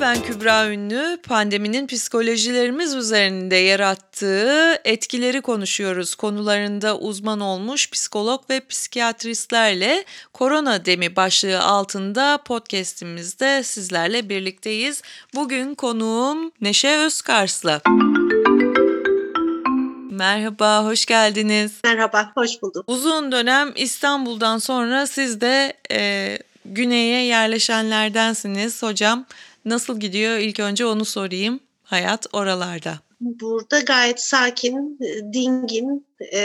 Merhaba ben Kübra Ünlü. Pandeminin psikolojilerimiz üzerinde yarattığı etkileri konuşuyoruz. Konularında uzman olmuş psikolog ve psikiyatristlerle Korona Demi başlığı altında podcast'imizde sizlerle birlikteyiz. Bugün konuğum Neşe Özkarslı. Merhaba, hoş geldiniz. Merhaba, hoş bulduk. Uzun dönem İstanbul'dan sonra siz de e, güneye yerleşenlerdensiniz hocam. Nasıl gidiyor? İlk önce onu sorayım. Hayat oralarda. Burada gayet sakin, dingin, e,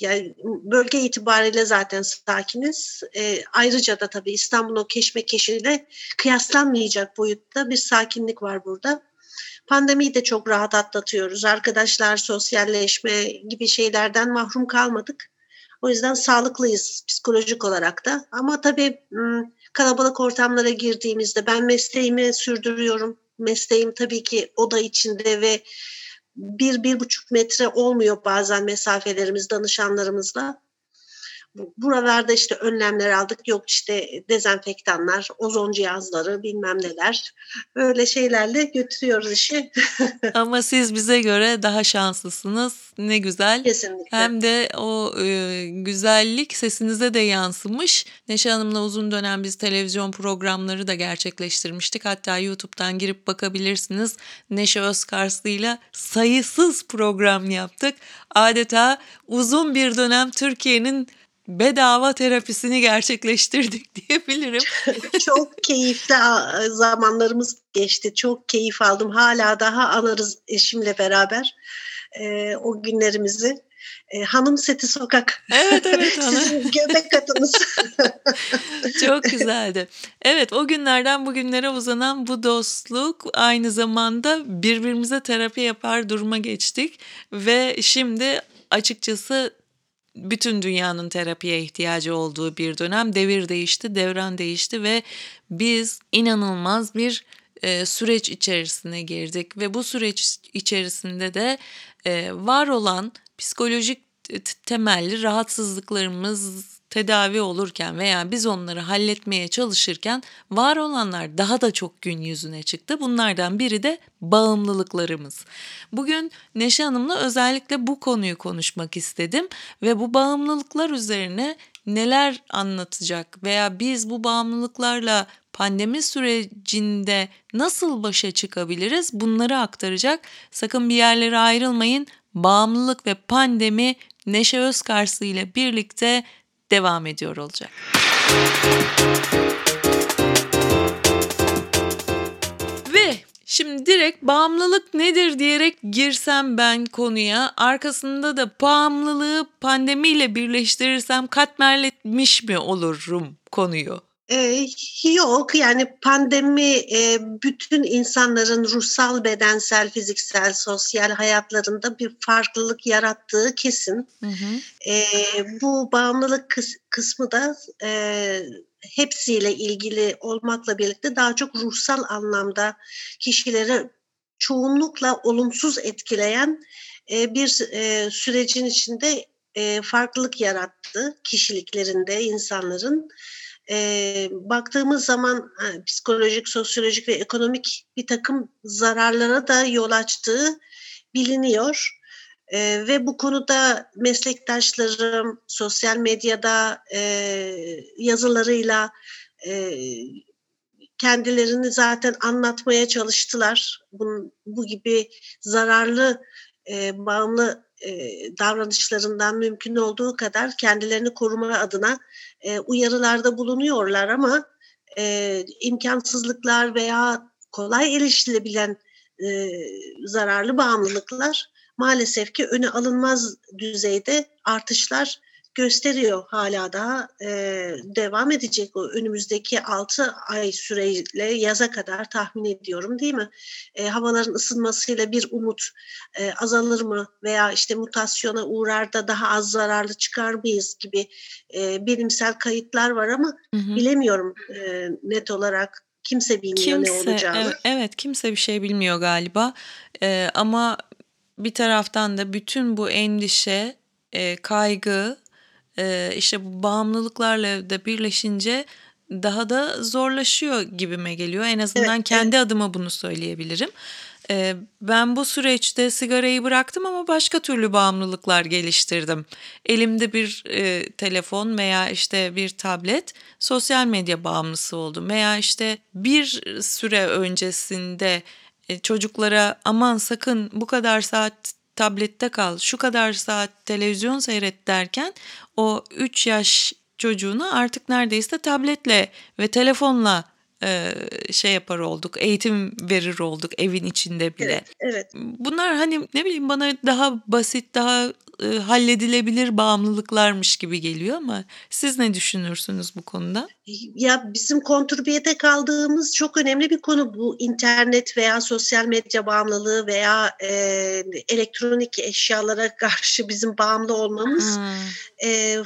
yani bölge itibariyle zaten sakiniz. E, ayrıca da tabii İstanbul'un o keşmekeşiyle kıyaslanmayacak boyutta bir sakinlik var burada. Pandemiyi de çok rahat atlatıyoruz. Arkadaşlar, sosyalleşme gibi şeylerden mahrum kalmadık. O yüzden sağlıklıyız psikolojik olarak da. Ama tabii kalabalık ortamlara girdiğimizde ben mesleğimi sürdürüyorum. Mesleğim tabii ki oda içinde ve bir, bir buçuk metre olmuyor bazen mesafelerimiz danışanlarımızla. Buralarda işte önlemler aldık. Yok işte dezenfektanlar, ozon cihazları bilmem neler. Böyle şeylerle götürüyoruz işi. Ama siz bize göre daha şanslısınız. Ne güzel. Kesinlikle. Hem de o e, güzellik sesinize de yansımış. Neşe Hanım'la uzun dönem biz televizyon programları da gerçekleştirmiştik. Hatta YouTube'dan girip bakabilirsiniz. Neşe Özkarslı ile sayısız program yaptık. Adeta uzun bir dönem Türkiye'nin bedava terapisini gerçekleştirdik diyebilirim. Çok keyifli zamanlarımız geçti. Çok keyif aldım. Hala daha anarız eşimle beraber e, o günlerimizi. E, hanım Seti Sokak. Evet evet. Sizin göbek atınız. Çok güzeldi. Evet o günlerden bugünlere uzanan bu dostluk aynı zamanda birbirimize terapi yapar duruma geçtik. Ve şimdi açıkçası bütün dünyanın terapiye ihtiyacı olduğu bir dönem. Devir değişti, devran değişti ve biz inanılmaz bir e, süreç içerisine girdik ve bu süreç içerisinde de e, var olan psikolojik temelli rahatsızlıklarımız tedavi olurken veya biz onları halletmeye çalışırken var olanlar daha da çok gün yüzüne çıktı. Bunlardan biri de bağımlılıklarımız. Bugün Neşe Hanım'la özellikle bu konuyu konuşmak istedim ve bu bağımlılıklar üzerine neler anlatacak veya biz bu bağımlılıklarla pandemi sürecinde nasıl başa çıkabiliriz bunları aktaracak. Sakın bir yerlere ayrılmayın. Bağımlılık ve pandemi Neşe Özkarslı ile birlikte devam ediyor olacak. Ve Şimdi direkt bağımlılık nedir diyerek girsem ben konuya arkasında da bağımlılığı pandemiyle birleştirirsem katmerletmiş mi olurum konuyu? Ee, yok yani pandemi e, bütün insanların ruhsal, bedensel, fiziksel, sosyal hayatlarında bir farklılık yarattığı kesin. Hı hı. E, bu bağımlılık kıs, kısmı da e, hepsiyle ilgili olmakla birlikte daha çok ruhsal anlamda kişileri çoğunlukla olumsuz etkileyen e, bir e, sürecin içinde e, farklılık yarattı kişiliklerinde insanların e, baktığımız zaman ha, psikolojik, sosyolojik ve ekonomik bir takım zararlara da yol açtığı biliniyor. E, ve bu konuda meslektaşlarım sosyal medyada e, yazılarıyla e, kendilerini zaten anlatmaya çalıştılar. Bunun, bu gibi zararlı e, bağımlı davranışlarından mümkün olduğu kadar kendilerini koruma adına e, uyarılarda bulunuyorlar ama e, imkansızlıklar veya kolay erişilebilen e, zararlı bağımlılıklar maalesef ki öne alınmaz düzeyde artışlar gösteriyor hala daha e, devam edecek o önümüzdeki 6 ay süreyle yaza kadar tahmin ediyorum değil mi? E, havaların ısınmasıyla bir umut e, azalır mı veya işte mutasyona uğrar da daha az zararlı çıkar mıyız gibi e, bilimsel kayıtlar var ama hı hı. bilemiyorum e, net olarak kimse bilmiyor kimse, ne olacağını. Evet, evet kimse bir şey bilmiyor galiba e, ama bir taraftan da bütün bu endişe, e, kaygı e, işte bu bağımlılıklarla da birleşince daha da zorlaşıyor gibime geliyor. En azından evet, kendi evet. adıma bunu söyleyebilirim. Ee, ben bu süreçte sigarayı bıraktım ama başka türlü bağımlılıklar geliştirdim. Elimde bir e, telefon veya işte bir tablet sosyal medya bağımlısı oldum. Veya işte bir süre öncesinde e, çocuklara aman sakın bu kadar saat tablette kal, şu kadar saat televizyon seyret derken o 3 yaş çocuğuna artık neredeyse tabletle ve telefonla e, şey yapar olduk, eğitim verir olduk evin içinde bile. Evet, evet. Bunlar hani ne bileyim bana daha basit, daha e, halledilebilir bağımlılıklarmış gibi geliyor ama siz ne düşünürsünüz bu konuda? Ya bizim konturbiyede kaldığımız çok önemli bir konu bu internet veya sosyal medya bağımlılığı veya e, elektronik eşyalara karşı bizim bağımlı olmamız. Hmm. E,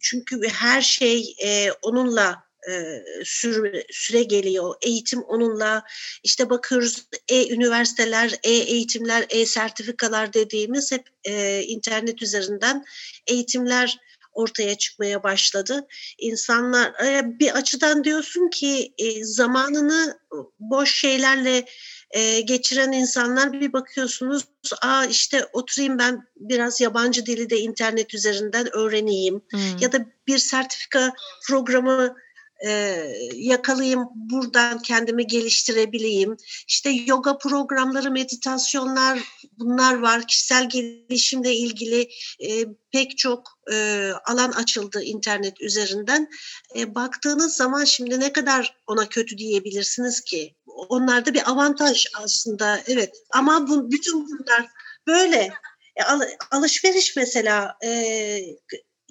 çünkü her şey e, onunla e, süre, süre geliyor. Eğitim onunla işte bakıyoruz e-üniversiteler, e-eğitimler, e-sertifikalar dediğimiz hep e, internet üzerinden eğitimler ortaya çıkmaya başladı. İnsanlar e, bir açıdan diyorsun ki e, zamanını boş şeylerle e, geçiren insanlar bir bakıyorsunuz aa işte oturayım ben biraz yabancı dili de internet üzerinden öğreneyim hmm. ya da bir sertifika programı e, yakalayayım, buradan kendimi geliştirebileyim. İşte yoga programları, meditasyonlar bunlar var. Kişisel gelişimle ilgili e, pek çok e, alan açıldı internet üzerinden. E, baktığınız zaman şimdi ne kadar ona kötü diyebilirsiniz ki? Onlar da bir avantaj aslında, evet. Ama bu, bütün bunlar böyle. E, al, alışveriş mesela e,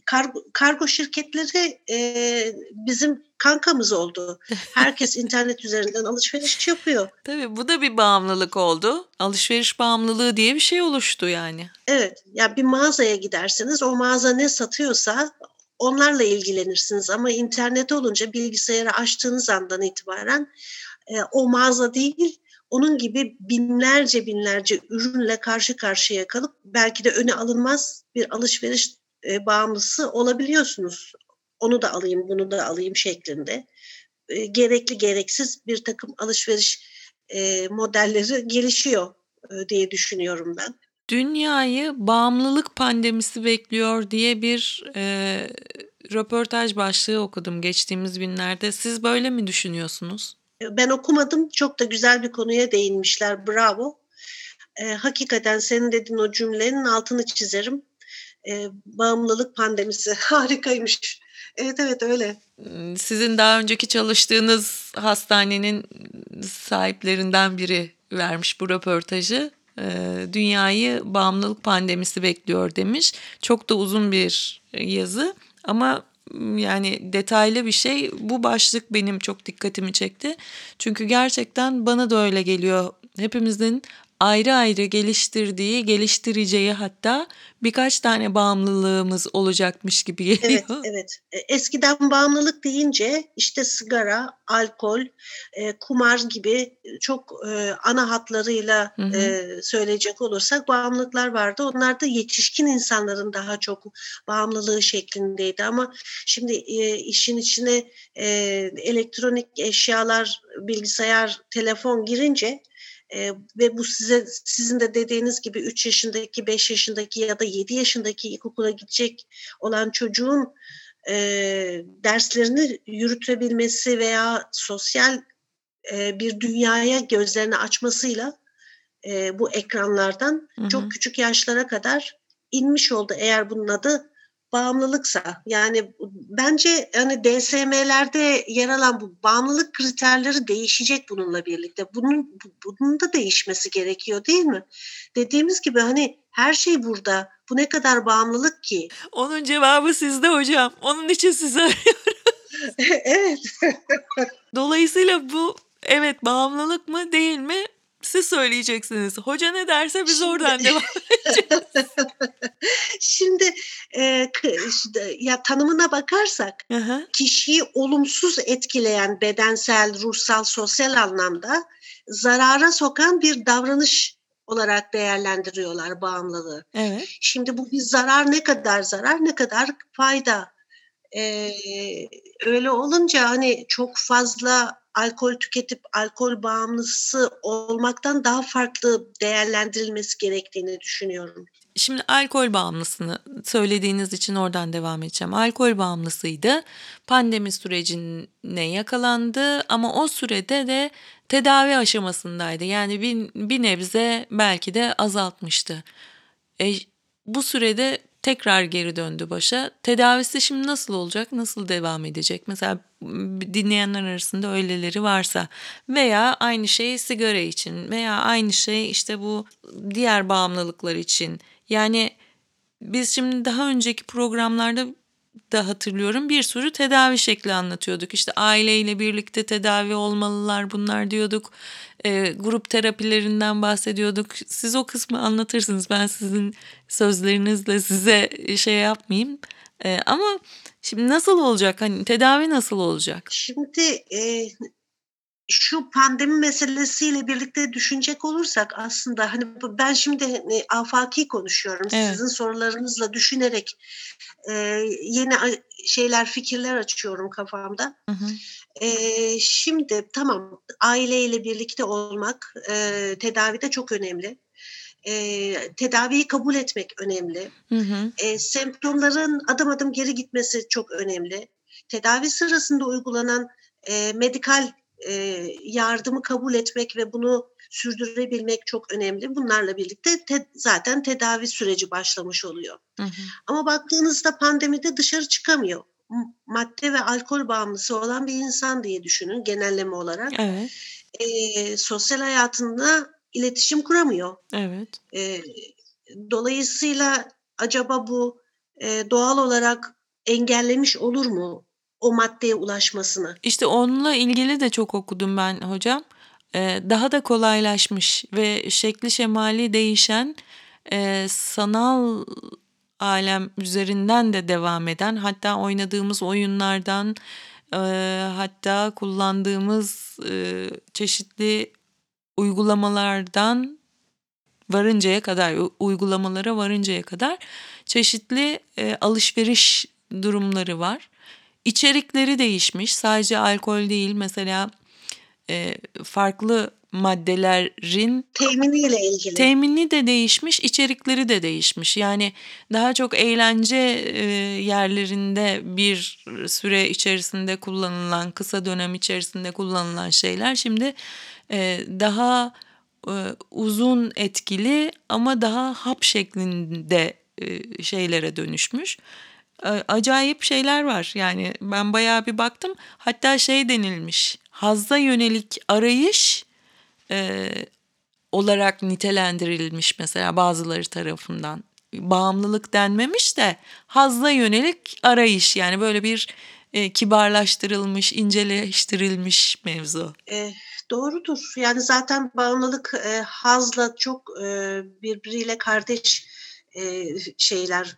kargo, kargo şirketleri e, bizim kankamız oldu. Herkes internet üzerinden alışveriş yapıyor. Tabii bu da bir bağımlılık oldu. Alışveriş bağımlılığı diye bir şey oluştu yani. Evet. Ya yani bir mağazaya gidersiniz o mağaza ne satıyorsa onlarla ilgilenirsiniz ama internet olunca bilgisayarı açtığınız andan itibaren e, o mağaza değil onun gibi binlerce binlerce ürünle karşı karşıya kalıp belki de öne alınmaz bir alışveriş e, bağımlısı olabiliyorsunuz. Onu da alayım, bunu da alayım şeklinde. E, gerekli gereksiz bir takım alışveriş e, modelleri gelişiyor e, diye düşünüyorum ben. Dünyayı bağımlılık pandemisi bekliyor diye bir e, röportaj başlığı okudum geçtiğimiz günlerde. Siz böyle mi düşünüyorsunuz? E, ben okumadım. Çok da güzel bir konuya değinmişler. Bravo. E, hakikaten senin dediğin o cümlenin altını çizerim e, bağımlılık pandemisi harikaymış. Evet evet öyle. Sizin daha önceki çalıştığınız hastanenin sahiplerinden biri vermiş bu röportajı. Dünyayı bağımlılık pandemisi bekliyor demiş. Çok da uzun bir yazı ama yani detaylı bir şey. Bu başlık benim çok dikkatimi çekti. Çünkü gerçekten bana da öyle geliyor. Hepimizin ayrı ayrı geliştirdiği, geliştireceği hatta birkaç tane bağımlılığımız olacakmış gibi geliyor. Evet, evet. E, eskiden bağımlılık deyince işte sigara, alkol, e, kumar gibi çok e, ana hatlarıyla hı hı. E, söyleyecek olursak bağımlılıklar vardı. Onlar da yetişkin insanların daha çok bağımlılığı şeklindeydi ama şimdi e, işin içine e, elektronik eşyalar, bilgisayar, telefon girince e, ve bu size sizin de dediğiniz gibi 3 yaşındaki, 5 yaşındaki ya da 7 yaşındaki ilkokula gidecek olan çocuğun e, derslerini yürütebilmesi veya sosyal e, bir dünyaya gözlerini açmasıyla e, bu ekranlardan hı hı. çok küçük yaşlara kadar inmiş oldu. Eğer bunun adı bağımlılıksa yani bence hani DSM'lerde yer alan bu bağımlılık kriterleri değişecek bununla birlikte. Bunun bunun da değişmesi gerekiyor değil mi? Dediğimiz gibi hani her şey burada. Bu ne kadar bağımlılık ki? Onun cevabı sizde hocam. Onun için sizi arıyorum. evet. Dolayısıyla bu evet bağımlılık mı değil mi? Siz söyleyeceksiniz. Hoca ne derse biz Şimdi, oradan devam edeceğiz. Şimdi e, ya tanımına bakarsak Aha. kişiyi olumsuz etkileyen bedensel, ruhsal, sosyal anlamda zarara sokan bir davranış olarak değerlendiriyorlar bağımlılığı. Evet. Şimdi bu bir zarar ne kadar zarar ne kadar fayda E, öyle olunca hani çok fazla alkol tüketip alkol bağımlısı olmaktan daha farklı değerlendirilmesi gerektiğini düşünüyorum. Şimdi alkol bağımlısını söylediğiniz için oradan devam edeceğim. Alkol bağımlısıydı. Pandemi sürecine yakalandı ama o sürede de tedavi aşamasındaydı. Yani bir, bir nebze belki de azaltmıştı. E, bu sürede tekrar geri döndü başa. Tedavisi şimdi nasıl olacak? Nasıl devam edecek? Mesela dinleyenler arasında öyleleri varsa veya aynı şey sigara için veya aynı şey işte bu diğer bağımlılıklar için. Yani biz şimdi daha önceki programlarda da hatırlıyorum bir sürü tedavi şekli anlatıyorduk. İşte aileyle birlikte tedavi olmalılar bunlar diyorduk. E, grup terapilerinden bahsediyorduk. Siz o kısmı anlatırsınız. Ben sizin sözlerinizle size şey yapmayayım. E, ama şimdi nasıl olacak? Hani tedavi nasıl olacak? Şimdi e, şu pandemi meselesiyle birlikte düşünecek olursak aslında hani ben şimdi hani, afaki konuşuyorum. Evet. Sizin sorularınızla düşünerek e, yeni şeyler, fikirler açıyorum kafamda. Hı hı. E, şimdi tamam aileyle birlikte olmak e, tedavide çok önemli. E, tedaviyi kabul etmek önemli. Hı hı. E, semptomların adım adım geri gitmesi çok önemli. Tedavi sırasında uygulanan e, medikal e, yardımı kabul etmek ve bunu sürdürebilmek çok önemli. Bunlarla birlikte te, zaten tedavi süreci başlamış oluyor. Hı hı. Ama baktığınızda pandemide dışarı çıkamıyor. Madde ve alkol bağımlısı olan bir insan diye düşünün genelleme olarak. Evet. E, sosyal hayatında iletişim kuramıyor. Evet. E, dolayısıyla acaba bu e, doğal olarak engellemiş olur mu o maddeye ulaşmasını. İşte onunla ilgili de çok okudum ben hocam. Ee, daha da kolaylaşmış ve şekli şemali değişen e, sanal alem üzerinden de devam eden hatta oynadığımız oyunlardan e, hatta kullandığımız e, çeşitli uygulamalardan varıncaya kadar uygulamalara varıncaya kadar çeşitli e, alışveriş durumları var. İçerikleri değişmiş. Sadece alkol değil mesela e, farklı maddelerin teminiyle ilgili. Temini de değişmiş, içerikleri de değişmiş. Yani daha çok eğlence e, yerlerinde bir süre içerisinde kullanılan, kısa dönem içerisinde kullanılan şeyler şimdi e, daha e, uzun etkili ama daha hap şeklinde şeylere dönüşmüş acayip şeyler var. Yani ben bayağı bir baktım. Hatta şey denilmiş. Hazza yönelik arayış e, olarak nitelendirilmiş mesela bazıları tarafından. Bağımlılık denmemiş de hazza yönelik arayış yani böyle bir e, kibarlaştırılmış, inceleştirilmiş mevzu. E, doğrudur. Yani zaten bağımlılık e, hazla çok e, birbiriyle kardeş e, şeyler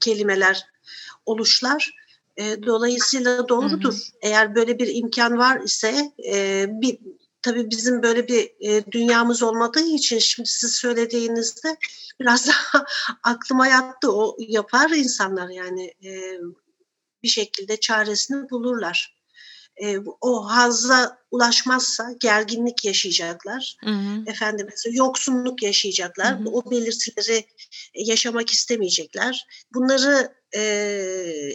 kelimeler, oluşlar. E, dolayısıyla doğrudur. Hı hı. Eğer böyle bir imkan var ise e, bir tabii bizim böyle bir e, dünyamız olmadığı için şimdi siz söylediğinizde biraz daha aklıma yattı. O yapar insanlar yani e, bir şekilde çaresini bulurlar e, o hazla ulaşmazsa gerginlik yaşayacaklar. Hı hı. Efendim yoksunluk yaşayacaklar. Hı hı. O belirtileri yaşamak istemeyecekler. Bunları e,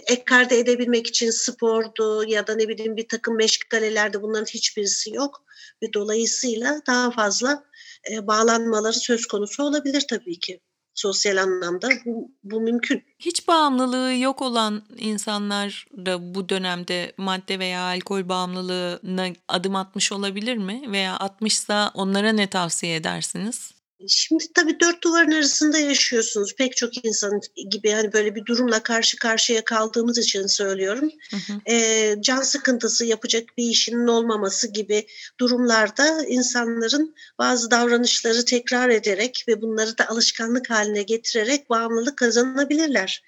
ekarte edebilmek için spordu ya da ne bileyim bir takım meşgalelerde bunların hiçbirisi yok ve dolayısıyla daha fazla e, bağlanmaları söz konusu olabilir tabii ki sosyal anlamda bu, bu mümkün. Hiç bağımlılığı yok olan insanlar da bu dönemde madde veya alkol bağımlılığına adım atmış olabilir mi? Veya atmışsa onlara ne tavsiye edersiniz? Şimdi tabii dört duvarın arasında yaşıyorsunuz. Pek çok insan gibi hani böyle bir durumla karşı karşıya kaldığımız için söylüyorum. Hı hı. E, can sıkıntısı yapacak bir işinin olmaması gibi durumlarda insanların bazı davranışları tekrar ederek ve bunları da alışkanlık haline getirerek bağımlılık kazanabilirler.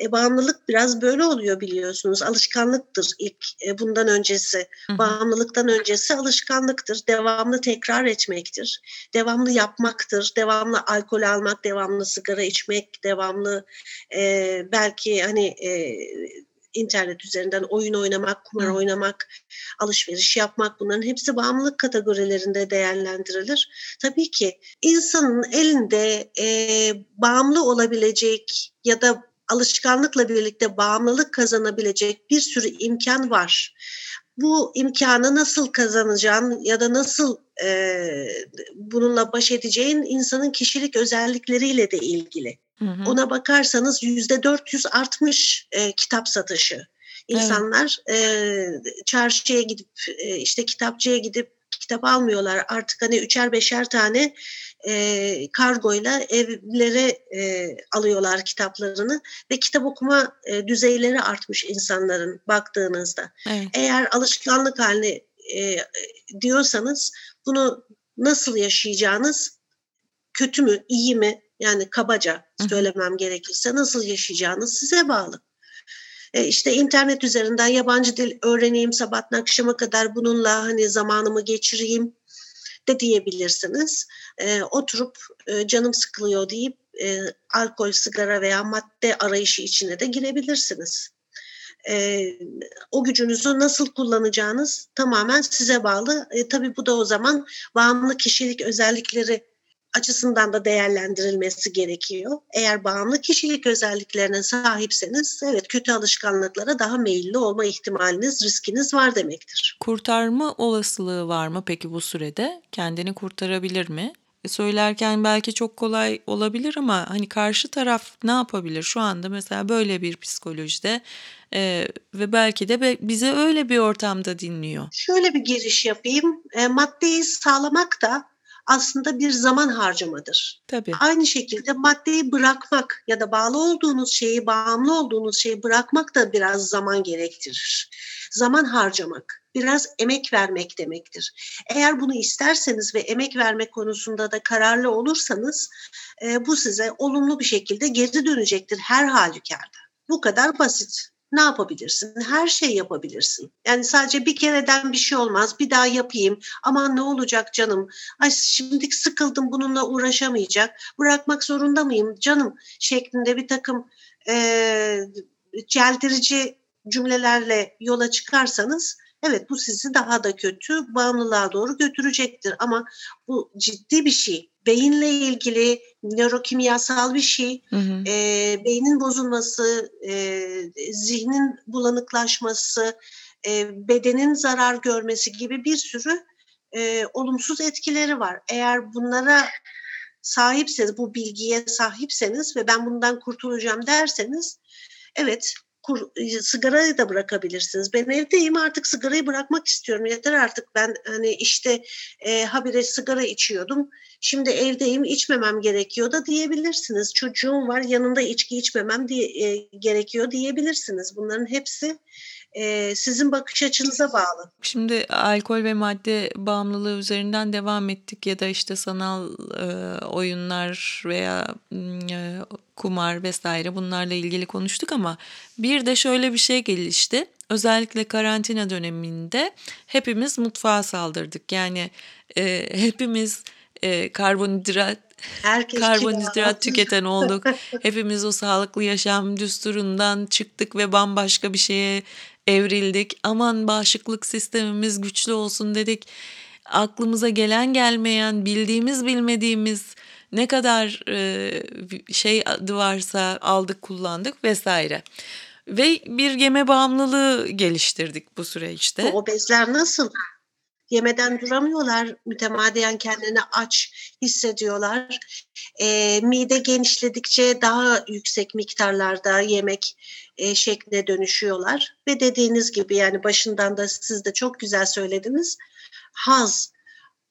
E, bağımlılık biraz böyle oluyor biliyorsunuz. Alışkanlıktır ilk e, bundan öncesi. Hı hı. Bağımlılıktan öncesi alışkanlıktır. Devamlı tekrar etmektir. Devamlı yapmaktır. Devamlı alkol almak, devamlı sigara içmek, devamlı e, belki hani e, internet üzerinden oyun oynamak, kumar Hı. oynamak, alışveriş yapmak bunların hepsi bağımlılık kategorilerinde değerlendirilir. Tabii ki insanın elinde e, bağımlı olabilecek ya da alışkanlıkla birlikte bağımlılık kazanabilecek bir sürü imkan var. Bu imkanı nasıl kazanacağın ya da nasıl e, bununla baş edeceğin insanın kişilik özellikleriyle de ilgili. Hı hı. Ona bakarsanız yüzde 400 artmış e, kitap satışı. İnsanlar evet. e, çarşıya gidip e, işte kitapçıya gidip kitap almıyorlar. Artık hani üçer beşer tane e, kargoyla evlere e, alıyorlar kitaplarını ve kitap okuma e, düzeyleri artmış insanların baktığınızda. Evet. Eğer alışkanlık haline e, diyorsanız bunu nasıl yaşayacağınız kötü mü iyi mi yani kabaca söylemem gerekirse nasıl yaşayacağınız size bağlı. E işte internet üzerinden yabancı dil öğreneyim sabahtan akşama kadar bununla hani zamanımı geçireyim de diyebilirsiniz. E, oturup e, canım sıkılıyor deyip e, alkol, sigara veya madde arayışı içine de girebilirsiniz. E, o gücünüzü nasıl kullanacağınız tamamen size bağlı. E, tabii bu da o zaman bağımlı kişilik özellikleri açısından da değerlendirilmesi gerekiyor. Eğer bağımlı kişilik özelliklerine sahipseniz evet kötü alışkanlıklara daha meyilli olma ihtimaliniz, riskiniz var demektir. Kurtarma olasılığı var mı peki bu sürede? Kendini kurtarabilir mi? E, söylerken belki çok kolay olabilir ama hani karşı taraf ne yapabilir şu anda mesela böyle bir psikolojide e, ve belki de bize öyle bir ortamda dinliyor. Şöyle bir giriş yapayım. E, maddeyi sağlamak da aslında bir zaman harcamadır. Tabii. Aynı şekilde maddeyi bırakmak ya da bağlı olduğunuz şeyi, bağımlı olduğunuz şeyi bırakmak da biraz zaman gerektirir. Zaman harcamak, biraz emek vermek demektir. Eğer bunu isterseniz ve emek vermek konusunda da kararlı olursanız e, bu size olumlu bir şekilde geri dönecektir her halükarda. Bu kadar basit ne yapabilirsin? Her şey yapabilirsin. Yani sadece bir kereden bir şey olmaz. Bir daha yapayım. Aman ne olacak canım? Ay şimdi sıkıldım bununla uğraşamayacak. Bırakmak zorunda mıyım canım? Şeklinde bir takım e, celdirici cümlelerle yola çıkarsanız evet bu sizi daha da kötü bağımlılığa doğru götürecektir. Ama bu ciddi bir şey beyinle ilgili nörokimyasal bir şey, hı hı. E, beynin bozulması, e, zihnin bulanıklaşması, e, bedenin zarar görmesi gibi bir sürü e, olumsuz etkileri var. Eğer bunlara sahipseniz, bu bilgiye sahipseniz ve ben bundan kurtulacağım derseniz, evet kur, sigarayı da bırakabilirsiniz. Ben evdeyim artık sigarayı bırakmak istiyorum. Yeter artık ben hani işte e, habire sigara içiyordum. Şimdi evdeyim içmemem gerekiyor da diyebilirsiniz. Çocuğum var yanında içki içmemem diye, e, gerekiyor diyebilirsiniz. Bunların hepsi e, sizin bakış açınıza bağlı. Şimdi alkol ve madde bağımlılığı üzerinden devam ettik ya da işte sanal e, oyunlar veya e, kumar vesaire bunlarla ilgili konuştuk ama bir de şöyle bir şey gelişti. Özellikle karantina döneminde hepimiz mutfağa saldırdık. Yani e, hepimiz e, karbonhidrat Herkes karbonhidrat tüketen olduk. Hepimiz o sağlıklı yaşam düsturundan çıktık ve bambaşka bir şeye evrildik. Aman bağışıklık sistemimiz güçlü olsun dedik. Aklımıza gelen gelmeyen, bildiğimiz bilmediğimiz ne kadar e, şey adı varsa aldık kullandık vesaire. Ve bir yeme bağımlılığı geliştirdik bu süreçte. O bezler nasıl? Yemeden duramıyorlar. Mütemadiyen kendini aç hissediyorlar. E, mide genişledikçe daha yüksek miktarlarda yemek e, şekline dönüşüyorlar. Ve dediğiniz gibi yani başından da siz de çok güzel söylediniz. Haz,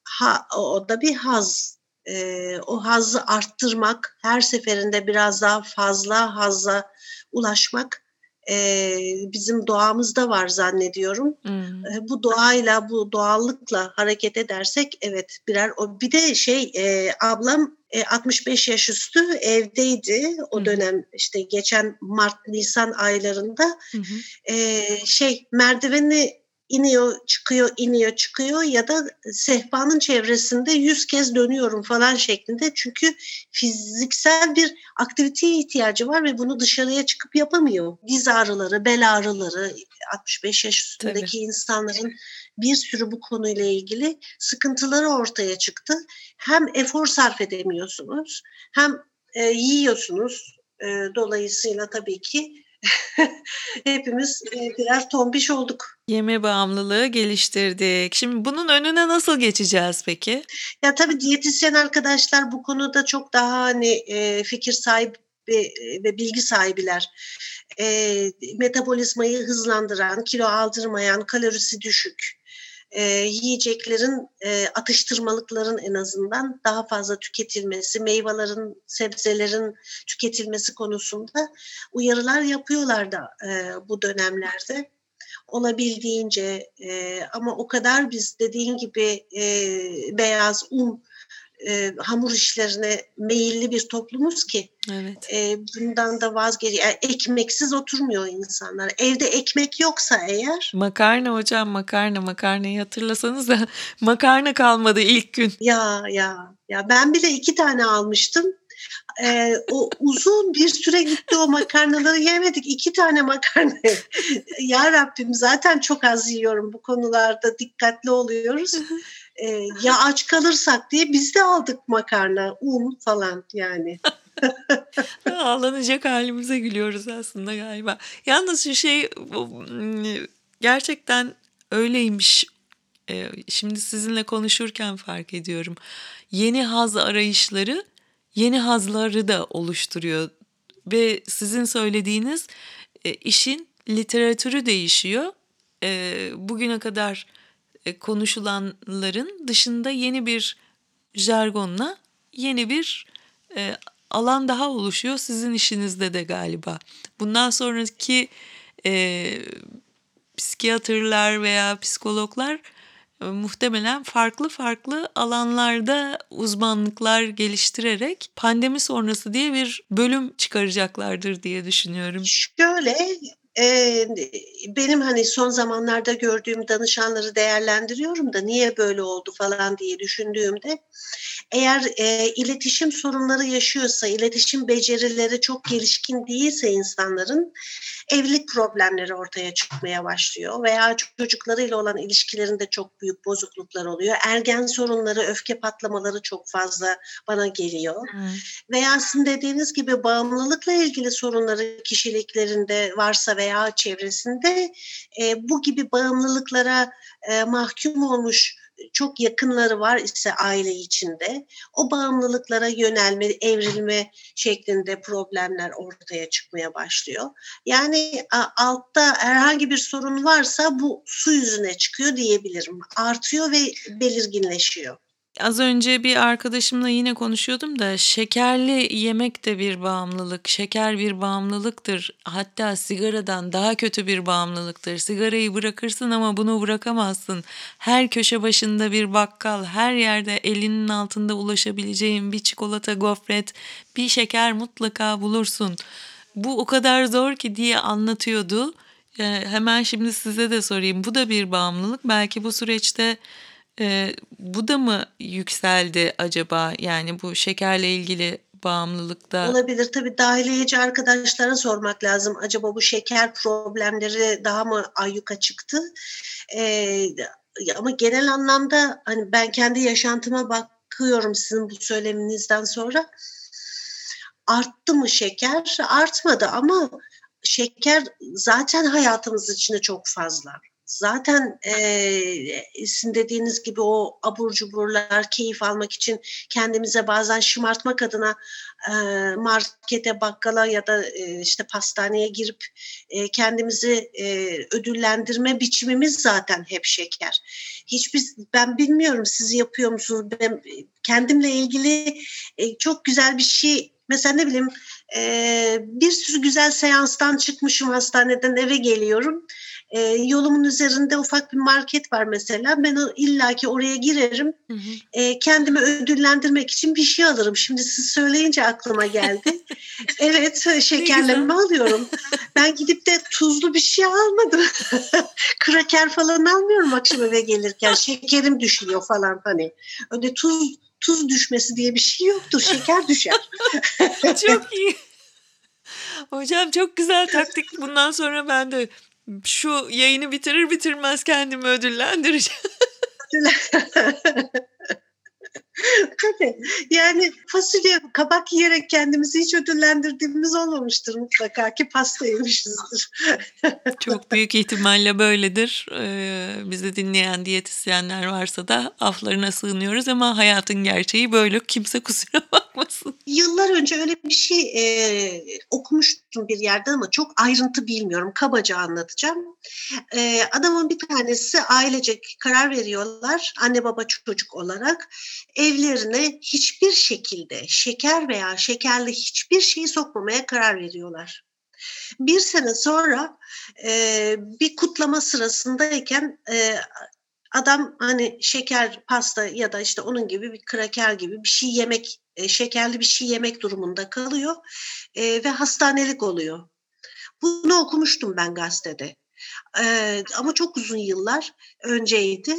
ha, o da bir haz. E, o hazı arttırmak, her seferinde biraz daha fazla hazza ulaşmak e, bizim doğamızda var zannediyorum. Hmm. E, bu doğayla, bu doğallıkla hareket edersek evet birer o bir de şey e, ablam e, 65 yaş üstü evdeydi o dönem işte geçen Mart Nisan aylarında hmm. e, şey merdiveni iniyor çıkıyor iniyor çıkıyor ya da sehpanın çevresinde yüz kez dönüyorum falan şeklinde çünkü fiziksel bir aktiviteye ihtiyacı var ve bunu dışarıya çıkıp yapamıyor. Diz ağrıları, bel ağrıları 65 yaş üstündeki Tabii. insanların bir sürü bu konuyla ilgili sıkıntıları ortaya çıktı. Hem efor sarf edemiyorsunuz hem e, yiyorsunuz. E, dolayısıyla tabii ki hepimiz e, birer tombiş olduk. Yeme bağımlılığı geliştirdik. Şimdi bunun önüne nasıl geçeceğiz peki? Ya tabii diyetisyen arkadaşlar bu konuda çok daha hani e, fikir sahibi ve bilgi sahibiler. E, metabolizmayı hızlandıran, kilo aldırmayan, kalorisi düşük, e, yiyeceklerin e, atıştırmalıkların en azından daha fazla tüketilmesi, meyvelerin, sebzelerin tüketilmesi konusunda uyarılar yapıyorlar da e, bu dönemlerde. Olabildiğince e, ama o kadar biz dediğin gibi e, beyaz un e, hamur işlerine meyilli bir toplumuz ki evet. e, bundan da vazgeç yani ekmeksiz oturmuyor insanlar. Evde ekmek yoksa eğer makarna hocam makarna makarnayı hatırlasanız da makarna kalmadı ilk gün. Ya ya ya ben bile iki tane almıştım. Ee, o uzun bir süre gitti o makarnaları yemedik. iki tane makarna. ya Rabbim zaten çok az yiyorum bu konularda dikkatli oluyoruz e, ya aç kalırsak diye biz de aldık makarna, un falan yani. Ağlanacak halimize gülüyoruz aslında galiba. Yalnız şu şey gerçekten öyleymiş. Şimdi sizinle konuşurken fark ediyorum. Yeni haz arayışları yeni hazları da oluşturuyor. Ve sizin söylediğiniz işin literatürü değişiyor. Bugüne kadar e, konuşulanların dışında yeni bir jargonla yeni bir e, alan daha oluşuyor sizin işinizde de galiba. Bundan sonraki e, psikiyatrlar veya psikologlar e, muhtemelen farklı farklı alanlarda uzmanlıklar geliştirerek pandemi sonrası diye bir bölüm çıkaracaklardır diye düşünüyorum. Şöyle e, benim hani son zamanlarda gördüğüm danışanları değerlendiriyorum da niye böyle oldu falan diye düşündüğümde eğer e, iletişim sorunları yaşıyorsa, iletişim becerileri çok gelişkin değilse insanların evlilik problemleri ortaya çıkmaya başlıyor veya çocuklarıyla olan ilişkilerinde çok büyük bozukluklar oluyor. Ergen sorunları, öfke patlamaları çok fazla bana geliyor. Hmm. Veya sizin dediğiniz gibi bağımlılıkla ilgili sorunları kişiliklerinde varsa veya çevresinde e, bu gibi bağımlılıklara e, mahkum olmuş çok yakınları var ise aile içinde o bağımlılıklara yönelme, evrilme şeklinde problemler ortaya çıkmaya başlıyor. Yani altta herhangi bir sorun varsa bu su yüzüne çıkıyor diyebilirim. Artıyor ve belirginleşiyor. Az önce bir arkadaşımla yine konuşuyordum da şekerli yemek de bir bağımlılık. Şeker bir bağımlılıktır. Hatta sigaradan daha kötü bir bağımlılıktır. Sigarayı bırakırsın ama bunu bırakamazsın. Her köşe başında bir bakkal, her yerde elinin altında ulaşabileceğin bir çikolata, gofret, bir şeker mutlaka bulursun. Bu o kadar zor ki diye anlatıyordu. Yani hemen şimdi size de sorayım. Bu da bir bağımlılık. Belki bu süreçte Eee, bu da mı yükseldi acaba? Yani bu şekerle ilgili bağımlılıkta Olabilir. Tabii dahiliyeci arkadaşlara sormak lazım. Acaba bu şeker problemleri daha mı ayyuka çıktı? Eee, ama genel anlamda hani ben kendi yaşantıma bakıyorum sizin bu söyleminizden sonra. Arttı mı şeker? Artmadı ama şeker zaten hayatımız içinde çok fazla. Zaten e, sizin dediğiniz gibi o abur cuburlar keyif almak için kendimize bazen şımartmak adına e, markete, bakkala ya da e, işte pastaneye girip e, kendimizi e, ödüllendirme biçimimiz zaten hep şeker. Hiçbir ben bilmiyorum siz yapıyor musunuz? Ben kendimle ilgili e, çok güzel bir şey mesela ne bileyim e, bir sürü güzel seanstan çıkmışım hastaneden eve geliyorum E, yolumun üzerinde ufak bir market var mesela. Ben o, illaki oraya girerim. Hı hı. E, kendimi ödüllendirmek için bir şey alırım. Şimdi siz söyleyince aklıma geldi. evet şekerleme alıyorum. Ben gidip de tuzlu bir şey almadım. Kraker falan almıyorum akşam eve gelirken. Şekerim düşüyor falan hani. Öyle tuz tuz düşmesi diye bir şey yoktur. Şeker düşer. Çok iyi. Hocam çok güzel taktik. Bundan sonra ben de şu yayını bitirir bitirmez kendimi ödüllendireceğim. Yani fasulye, kabak yiyerek kendimizi hiç ödüllendirdiğimiz olmamıştır mutlaka ki pasta yemişizdir. Çok büyük ihtimalle böyledir. Ee, bizi dinleyen diyetisyenler varsa da aflarına sığınıyoruz ama hayatın gerçeği böyle. Kimse kusura bakmasın. Yıllar önce öyle bir şey e, okumuştum bir yerde ama çok ayrıntı bilmiyorum. Kabaca anlatacağım. E, adamın bir tanesi ailecek karar veriyorlar. Anne baba çocuk olarak evlerine hiçbir şekilde şeker veya şekerli hiçbir şeyi sokmamaya karar veriyorlar. Bir sene sonra e, bir kutlama sırasındayken e, adam hani şeker pasta ya da işte onun gibi bir kraker gibi bir şey yemek e, şekerli bir şey yemek durumunda kalıyor e, ve hastanelik oluyor. Bunu okumuştum ben gazetede. E, ama çok uzun yıllar önceydi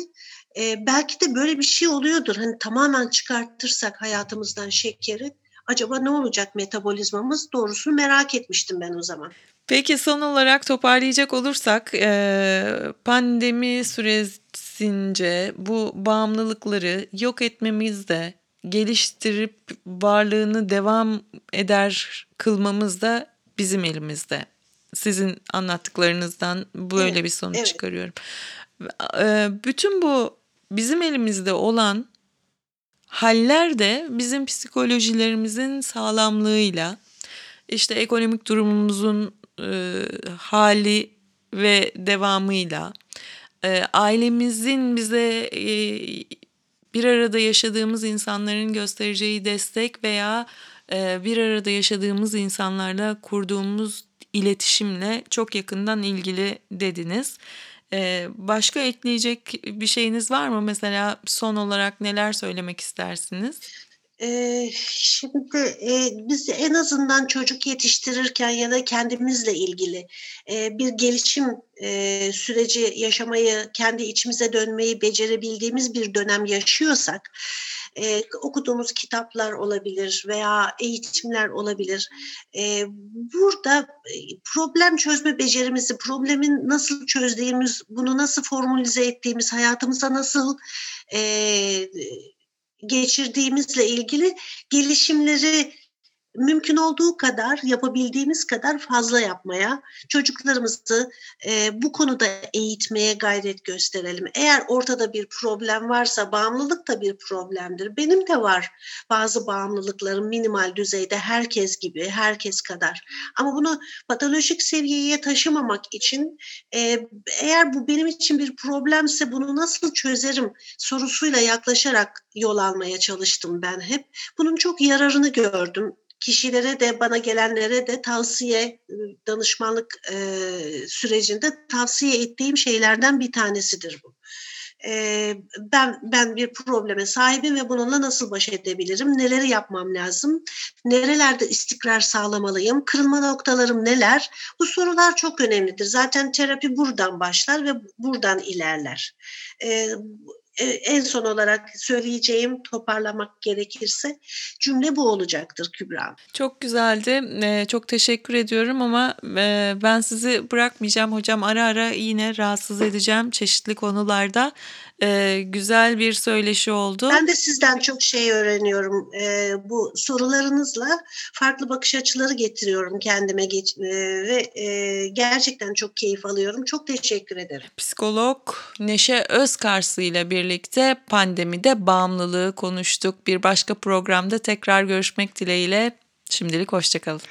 e, belki de böyle bir şey oluyordur. Hani tamamen çıkartırsak hayatımızdan şekeri acaba ne olacak metabolizmamız doğrusunu merak etmiştim ben o zaman. Peki son olarak toparlayacak olursak pandemi süresince bu bağımlılıkları yok etmemizde geliştirip varlığını devam eder kılmamız da bizim elimizde. Sizin anlattıklarınızdan böyle evet, bir sonuç evet. çıkarıyorum. Bütün bu bizim elimizde olan haller de bizim psikolojilerimizin sağlamlığıyla işte ekonomik durumumuzun e, hali ve devamıyla e, ailemizin bize e, bir arada yaşadığımız insanların göstereceği destek veya e, bir arada yaşadığımız insanlarla kurduğumuz iletişimle çok yakından ilgili dediniz. Ee, başka ekleyecek bir şeyiniz var mı? Mesela son olarak neler söylemek istersiniz? Ee, şimdi biz en azından çocuk yetiştirirken ya da kendimizle ilgili bir gelişim süreci yaşamayı, kendi içimize dönmeyi becerebildiğimiz bir dönem yaşıyorsak e, okuduğumuz kitaplar olabilir veya eğitimler olabilir. E, burada e, problem çözme becerimizi, problemin nasıl çözdüğümüz, bunu nasıl formülize ettiğimiz, hayatımıza nasıl e, geçirdiğimizle ilgili gelişimleri mümkün olduğu kadar yapabildiğimiz kadar fazla yapmaya, çocuklarımızı e, bu konuda eğitmeye gayret gösterelim. Eğer ortada bir problem varsa bağımlılık da bir problemdir. Benim de var bazı bağımlılıklarım minimal düzeyde herkes gibi, herkes kadar. Ama bunu patolojik seviyeye taşımamak için e, eğer bu benim için bir problemse bunu nasıl çözerim sorusuyla yaklaşarak yol almaya çalıştım ben hep. Bunun çok yararını gördüm kişilere de bana gelenlere de tavsiye danışmanlık e, sürecinde tavsiye ettiğim şeylerden bir tanesidir bu. E, ben ben bir probleme sahibim ve bununla nasıl baş edebilirim? Neleri yapmam lazım? Nerelerde istikrar sağlamalıyım? Kırılma noktalarım neler? Bu sorular çok önemlidir. Zaten terapi buradan başlar ve buradan ilerler. E, e, en son olarak söyleyeceğim toparlamak gerekirse cümle bu olacaktır Kübra. Çok güzeldi. E, çok teşekkür ediyorum ama e, ben sizi bırakmayacağım hocam. Ara ara yine rahatsız edeceğim çeşitli konularda e, güzel bir söyleşi oldu. Ben de sizden çok şey öğreniyorum. E, bu sorularınızla farklı bakış açıları getiriyorum kendime e, ve e, gerçekten çok keyif alıyorum. Çok teşekkür ederim. Psikolog Neşe Özkarsı ile birlikte pandemide bağımlılığı konuştuk. Bir başka programda tekrar görüşmek dileğiyle. Şimdilik hoşçakalın.